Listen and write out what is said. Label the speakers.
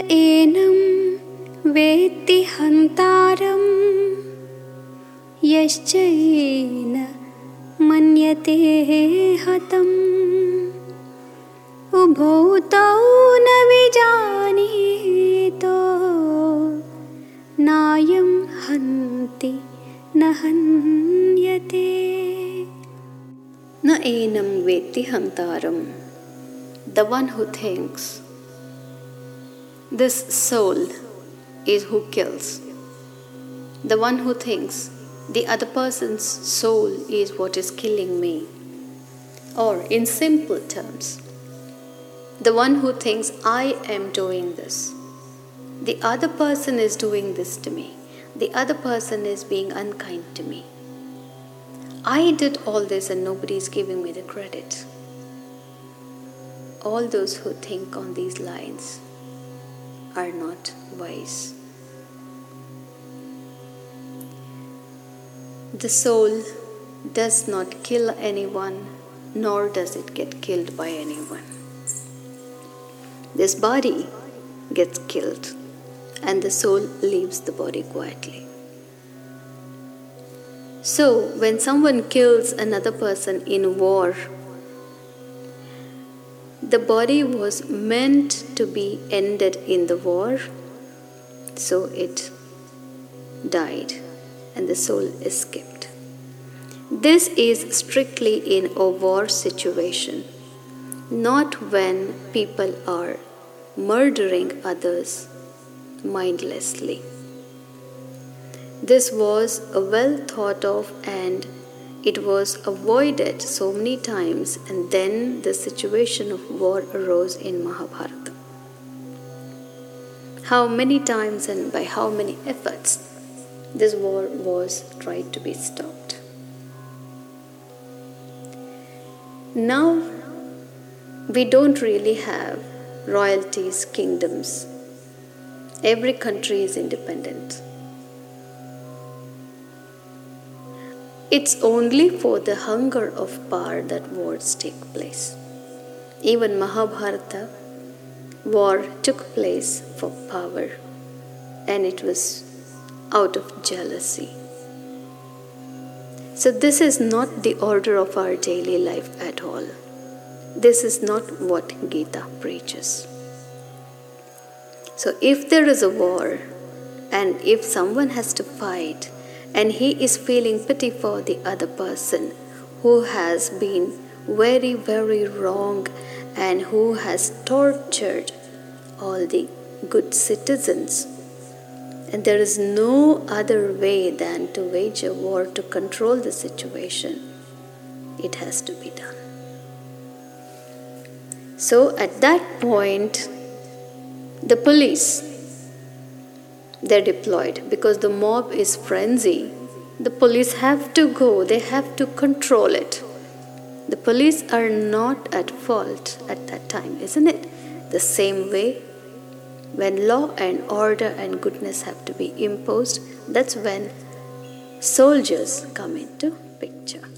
Speaker 1: एनं वेत्ति हन्तारं। यश्चैन मन्यते हतम्। उभौ तौ न विजानीतो। नायं हन्ति न हन्यते।
Speaker 2: न enam veti hantaram. The one who thinks this soul is who kills. The one who thinks the other person's soul is what is killing me. Or, in simple terms, the one who thinks I am doing this. The other person is doing this to me. The other person is being unkind to me. I did all this and nobody is giving me the credit. All those who think on these lines are not wise. The soul does not kill anyone, nor does it get killed by anyone. This body gets killed, and the soul leaves the body quietly. So, when someone kills another person in war, the body was meant to be ended in the war, so it died and the soul escaped. This is strictly in a war situation, not when people are murdering others mindlessly. This was a well thought of and it was avoided so many times, and then the situation of war arose in Mahabharata. How many times and by how many efforts this war was tried to be stopped. Now, we don't really have royalties, kingdoms. Every country is independent. It's only for the hunger of power that wars take place. Even Mahabharata war took place for power and it was out of jealousy. So, this is not the order of our daily life at all. This is not what Gita preaches. So, if there is a war and if someone has to fight, and he is feeling pity for the other person who has been very, very wrong and who has tortured all the good citizens. And there is no other way than to wage a war to control the situation. It has to be done. So at that point, the police they're deployed because the mob is frenzy. The police have to go, they have to control it. The police are not at fault at that time, isn't it? The same way, when law and order and goodness have to be imposed, that's when soldiers come into picture.